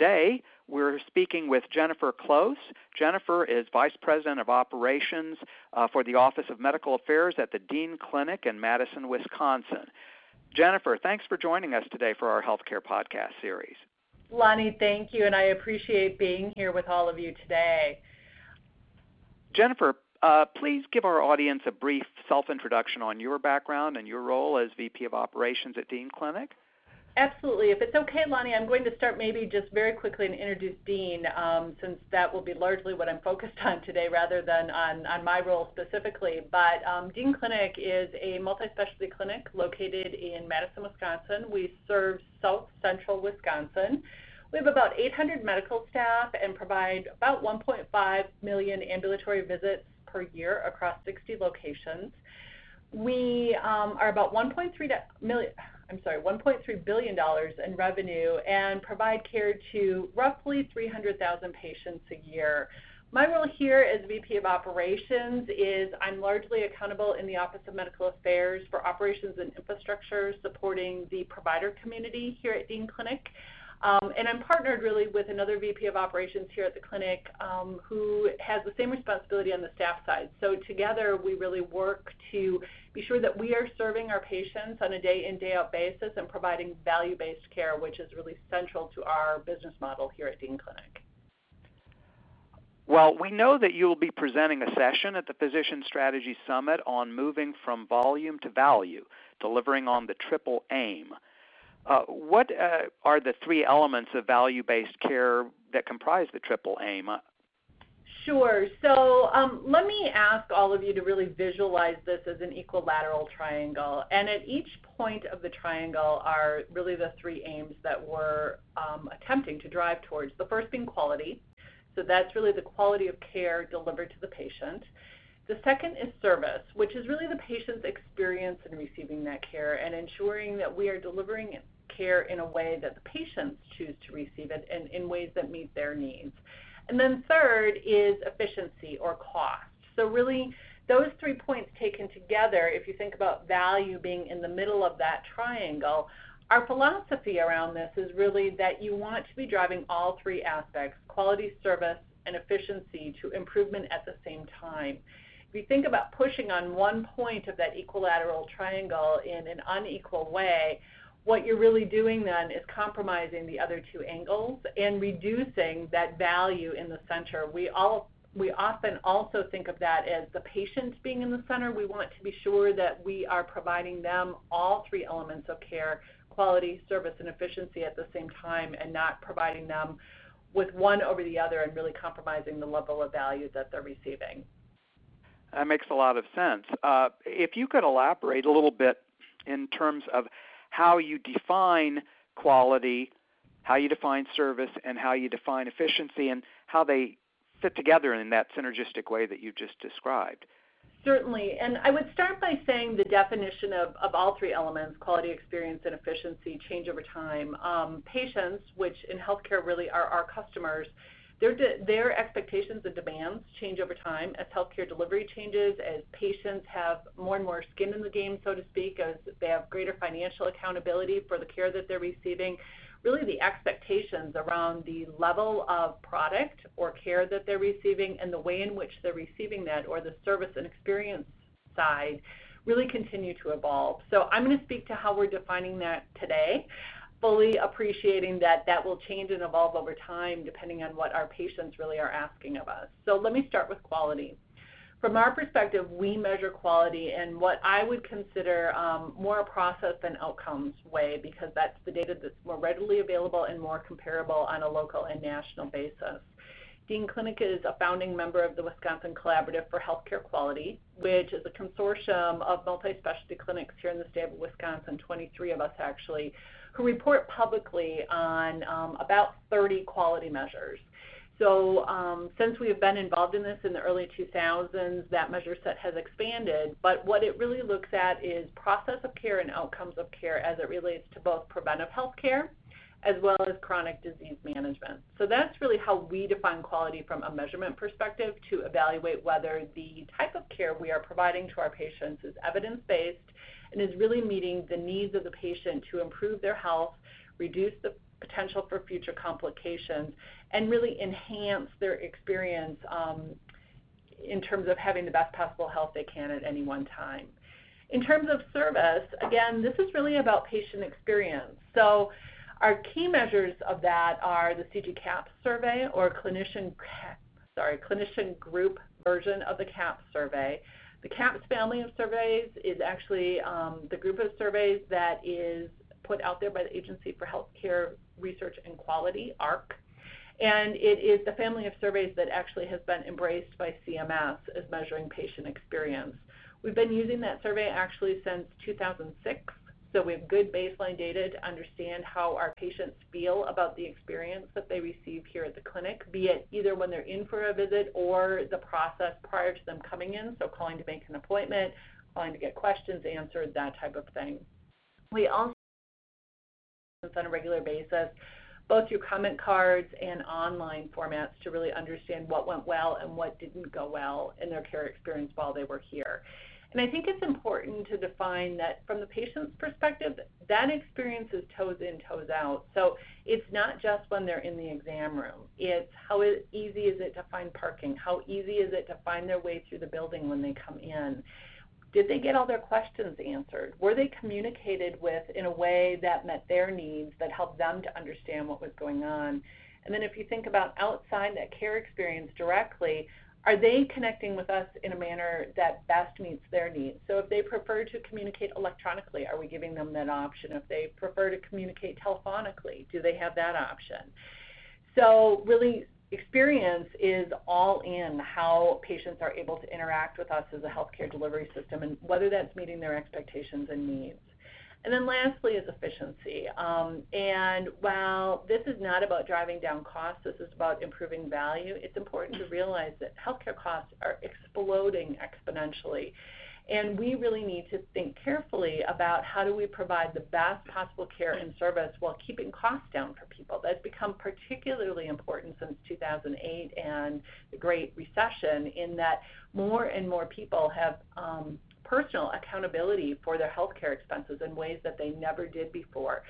today we're speaking with Jennifer Close. Jennifer is Vice President of Operations uh, for the Office of Medical Affairs at the Dean Clinic in Madison, Wisconsin. Jennifer, thanks for joining us today for our healthcare podcast series. Lonnie, thank you, and I appreciate being here with all of you today. Jennifer, uh, please give our audience a brief self introduction on your background and your role as VP of Operations at Dean Clinic. Absolutely. If it's okay, Lonnie, I'm going to start maybe just very quickly and introduce Dean, um, since that will be largely what I'm focused on today rather than on, on my role specifically. But um, Dean Clinic is a multi-specialty clinic located in Madison, Wisconsin. We serve south central Wisconsin. We have about 800 medical staff and provide about 1.5 million ambulatory visits per year across 60 locations. We um, are about 1.3 million I'm sorry, $1.3 billion in revenue and provide care to roughly 300,000 patients a year. My role here as VP of Operations is I'm largely accountable in the Office of Medical Affairs for operations and infrastructure supporting the provider community here at Dean Clinic. Um, and I'm partnered really with another VP of operations here at the clinic um, who has the same responsibility on the staff side. So together we really work to be sure that we are serving our patients on a day in, day out basis and providing value based care, which is really central to our business model here at Dean Clinic. Well, we know that you will be presenting a session at the Physician Strategy Summit on moving from volume to value, delivering on the triple aim. Uh, what uh, are the three elements of value based care that comprise the triple aim? Sure. So um, let me ask all of you to really visualize this as an equilateral triangle. And at each point of the triangle are really the three aims that we're um, attempting to drive towards. The first being quality. So that's really the quality of care delivered to the patient. The second is service, which is really the patient's experience in receiving that care and ensuring that we are delivering care in a way that the patients choose to receive it and in ways that meet their needs. And then third is efficiency or cost. So really those three points taken together, if you think about value being in the middle of that triangle, our philosophy around this is really that you want to be driving all three aspects, quality, service, and efficiency to improvement at the same time. If you think about pushing on one point of that equilateral triangle in an unequal way, what you're really doing then is compromising the other two angles and reducing that value in the center. We all we often also think of that as the patient being in the center. We want to be sure that we are providing them all three elements of care, quality, service, and efficiency at the same time and not providing them with one over the other and really compromising the level of value that they're receiving. That makes a lot of sense. Uh, if you could elaborate a little bit in terms of how you define quality, how you define service, and how you define efficiency, and how they fit together in that synergistic way that you just described. Certainly. And I would start by saying the definition of, of all three elements, quality, experience, and efficiency, change over time. Um, patients, which in healthcare really are our customers, their, their expectations and demands change over time as healthcare delivery changes, as patients have more and more skin in the game, so to speak, as they have greater financial accountability for the care that they're receiving. Really, the expectations around the level of product or care that they're receiving and the way in which they're receiving that, or the service and experience side, really continue to evolve. So, I'm going to speak to how we're defining that today fully appreciating that that will change and evolve over time depending on what our patients really are asking of us. So let me start with quality. From our perspective, we measure quality in what I would consider um, more a process than outcomes way because that's the data that's more readily available and more comparable on a local and national basis. Dean Clinic is a founding member of the Wisconsin Collaborative for Healthcare Quality, which is a consortium of multi-specialty clinics here in the state of Wisconsin, 23 of us actually, who report publicly on um, about 30 quality measures. So um, since we have been involved in this in the early 2000s, that measure set has expanded. But what it really looks at is process of care and outcomes of care as it relates to both preventive health care as well as chronic disease management. So that's really how we define quality from a measurement perspective to evaluate whether the type of care we are providing to our patients is evidence-based and is really meeting the needs of the patient to improve their health, reduce the potential for future complications, and really enhance their experience um, in terms of having the best possible health they can at any one time. In terms of service, again, this is really about patient experience. So our key measures of that are the CG CAHPS survey or clinician, sorry, clinician group version of the CAHPS survey. The CAHPS family of surveys is actually um, the group of surveys that is put out there by the Agency for Healthcare Research and Quality, AHRQ. And it is the family of surveys that actually has been embraced by CMS as measuring patient experience. We've been using that survey actually since 2006. So we have good baseline data to understand how our patients feel about the experience that they receive here at the clinic, be it either when they're in for a visit or the process prior to them coming in, so calling to make an appointment, calling to get questions answered, that type of thing. We also on a regular basis, both through comment cards and online formats to really understand what went well and what didn't go well in their care experience while they were here. And I think it's important to define that from the patient's perspective, that experience is toes in, toes out. So it's not just when they're in the exam room. It's how easy is it to find parking? How easy is it to find their way through the building when they come in? Did they get all their questions answered? Were they communicated with in a way that met their needs, that helped them to understand what was going on? And then if you think about outside that care experience directly, are they connecting with us in a manner that best meets their needs? So if they prefer to communicate electronically, are we giving them that option? If they prefer to communicate telephonically, do they have that option? So really experience is all in how patients are able to interact with us as a healthcare delivery system and whether that's meeting their expectations and needs. And then lastly is efficiency. Um, and while this is not about driving down costs, this is about improving value, it's important to realize that healthcare costs are exploding exponentially. And we really need to think carefully about how do we provide the best possible care and service while keeping costs down for people. That's become particularly important since 2008 and the Great Recession, in that more and more people have um, personal accountability for their healthcare expenses in ways that they never did before.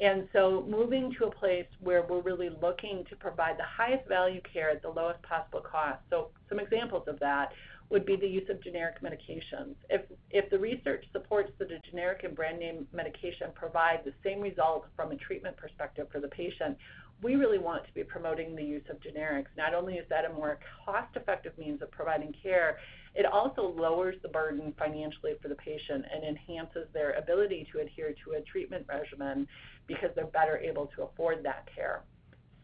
And so moving to a place where we're really looking to provide the highest value care at the lowest possible cost. So some examples of that would be the use of generic medications. If, if the research supports that a generic and brand name medication provide the same result from a treatment perspective for the patient, we really want to be promoting the use of generics. Not only is that a more cost effective means of providing care, it also lowers the burden financially for the patient and enhances their ability to adhere to a treatment regimen because they're better able to afford that care.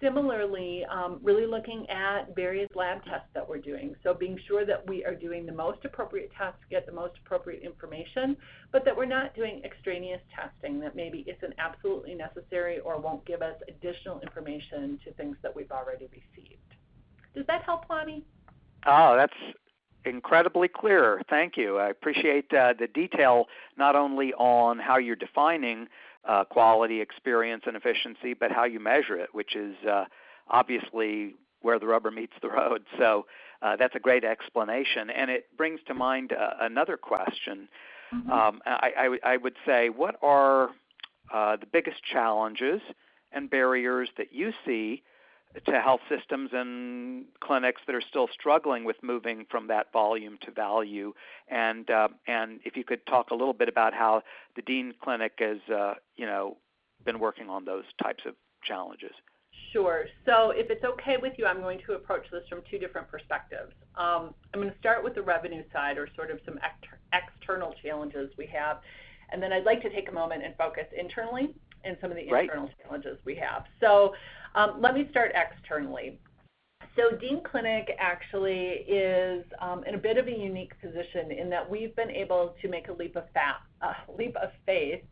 Similarly, um, really looking at various lab tests that we're doing. So being sure that we are doing the most appropriate tests to get the most appropriate information, but that we're not doing extraneous testing that maybe isn't absolutely necessary or won't give us additional information to things that we've already received. Does that help, Lonnie? Oh, that's incredibly clear. Thank you. I appreciate uh, the detail not only on how you're defining uh, quality, experience, and efficiency, but how you measure it, which is uh, obviously where the rubber meets the road. So uh, that's a great explanation. And it brings to mind uh, another question. Mm-hmm. Um, I, I, I, would say, what are uh, the biggest challenges and barriers that you see to health systems and clinics that are still struggling with moving from that volume to value. And uh, and if you could talk a little bit about how the Dean Clinic has uh, you know been working on those types of challenges. Sure. So if it's okay with you, I'm going to approach this from two different perspectives. Um, I'm going to start with the revenue side, or sort of some ex- external challenges we have, and then I'd like to take a moment and focus internally and some of the internal right. challenges we have. So um, let me start externally. So Dean Clinic actually is um, in a bit of a unique position in that we've been able to make a leap of, fa- uh, leap of faith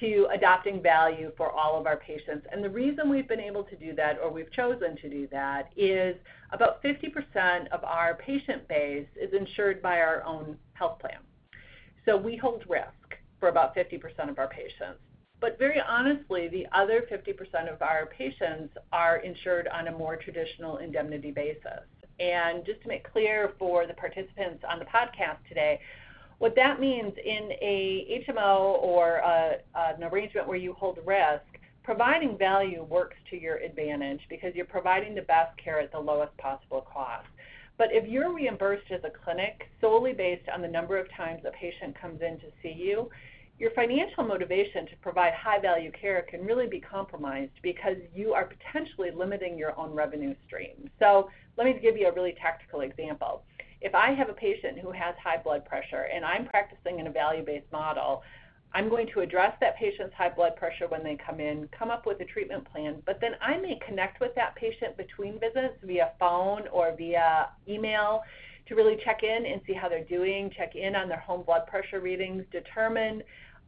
to adopting value for all of our patients. And the reason we've been able to do that, or we've chosen to do that, is about 50% of our patient base is insured by our own health plan. So we hold risk for about 50% of our patients. But very honestly, the other 50% of our patients are insured on a more traditional indemnity basis. And just to make clear for the participants on the podcast today, what that means in a HMO or an arrangement where you hold risk, providing value works to your advantage because you're providing the best care at the lowest possible cost. But if you're reimbursed as a clinic solely based on the number of times a patient comes in to see you, your financial motivation to provide high value care can really be compromised because you are potentially limiting your own revenue stream. So let me give you a really tactical example. If I have a patient who has high blood pressure and I'm practicing in a value based model, I'm going to address that patient's high blood pressure when they come in, come up with a treatment plan, but then I may connect with that patient between visits via phone or via email to really check in and see how they're doing, check in on their home blood pressure readings, determine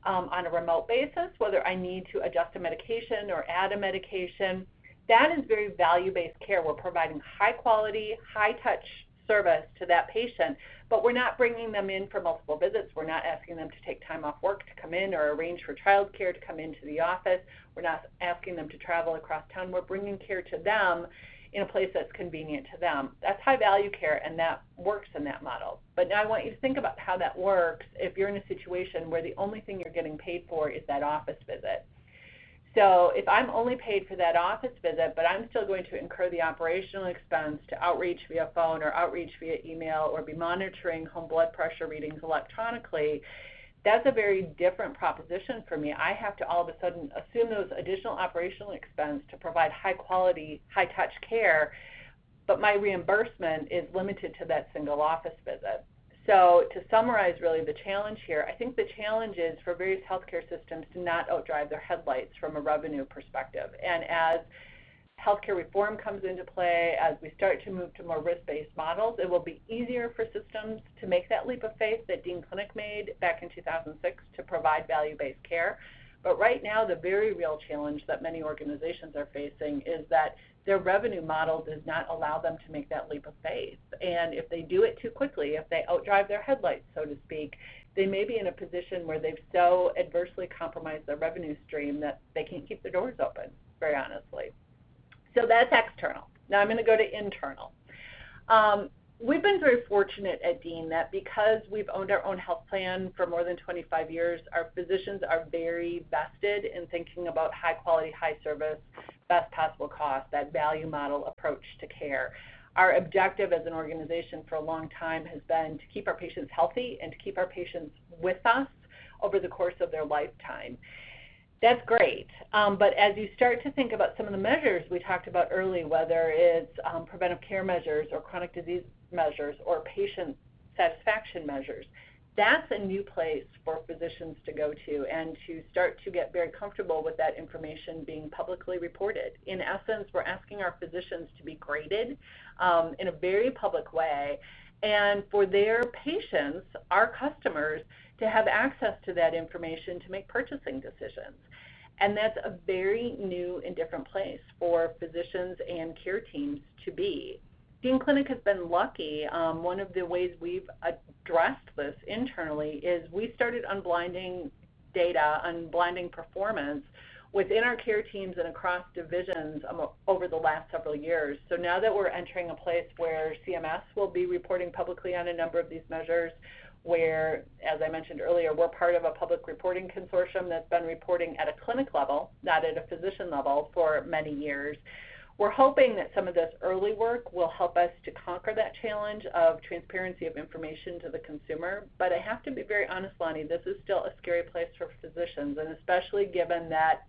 um, on a remote basis whether I need to adjust a medication or add a medication. That is very value based care. We're providing high quality, high touch service to that patient, but we're not bringing them in for multiple visits. We're not asking them to take time off work to come in or arrange for child care to come into the office. We're not asking them to travel across town. We're bringing care to them in a place that's convenient to them. That's high value care and that works in that model. But now I want you to think about how that works if you're in a situation where the only thing you're getting paid for is that office visit. So if I'm only paid for that office visit, but I'm still going to incur the operational expense to outreach via phone or outreach via email or be monitoring home blood pressure readings electronically, that's a very different proposition for me. I have to all of a sudden assume those additional operational expense to provide high quality, high touch care, but my reimbursement is limited to that single office visit. So to summarize really the challenge here, I think the challenge is for various healthcare systems to not outdrive their headlights from a revenue perspective. And as healthcare reform comes into play, as we start to move to more risk-based models, it will be easier for systems to make that leap of faith that Dean Clinic made back in 2006 to provide value-based care. But right now, the very real challenge that many organizations are facing is that their revenue model does not allow them to make that leap of faith. And if they do it too quickly, if they outdrive their headlights, so to speak, they may be in a position where they've so adversely compromised their revenue stream that they can't keep their doors open, very honestly. So that's external. Now I'm going to go to internal. Um, we've been very fortunate at Dean that because we've owned our own health plan for more than 25 years, our physicians are very vested in thinking about high quality, high service, best possible cost, that value model approach to care. Our objective as an organization for a long time has been to keep our patients healthy and to keep our patients with us over the course of their lifetime. That's great. Um, but as you start to think about some of the measures we talked about early, whether it's um, preventive care measures or chronic disease measures or patient satisfaction measures, that's a new place for physicians to go to and to start to get very comfortable with that information being publicly reported. In essence, we're asking our physicians to be graded um, in a very public way and for their patients, our customers, to have access to that information to make purchasing decisions. And that's a very new and different place for physicians and care teams to be. Dean Clinic has been lucky. Um, one of the ways we've addressed this internally is we started unblinding data, unblinding performance within our care teams and across divisions um, over the last several years. So now that we're entering a place where CMS will be reporting publicly on a number of these measures, where, as I mentioned earlier, we're part of a public reporting consortium that's been reporting at a clinic level, not at a physician level, for many years. We're hoping that some of this early work will help us to conquer that challenge of transparency of information to the consumer. But I have to be very honest, Lonnie, this is still a scary place for physicians, and especially given that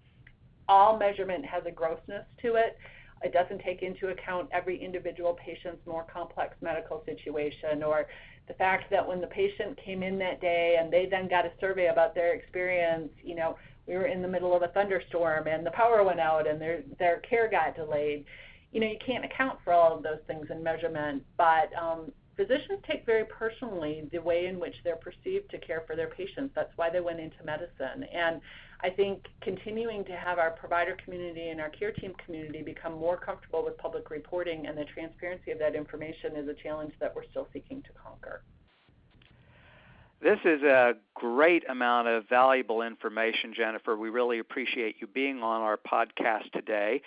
all measurement has a grossness to it. It doesn't take into account every individual patient's more complex medical situation or the fact that when the patient came in that day and they then got a survey about their experience, you know, we were in the middle of a thunderstorm and the power went out and their their care got delayed. You know, you can't account for all of those things in measurement, but um, physicians take very personally the way in which they're perceived to care for their patients. That's why they went into medicine. And I think continuing to have our provider community and our care team community become more comfortable with public reporting and the transparency of that information is a challenge that we're still seeking to conquer. This is a great amount of valuable information, Jennifer. We really appreciate you being on our podcast today.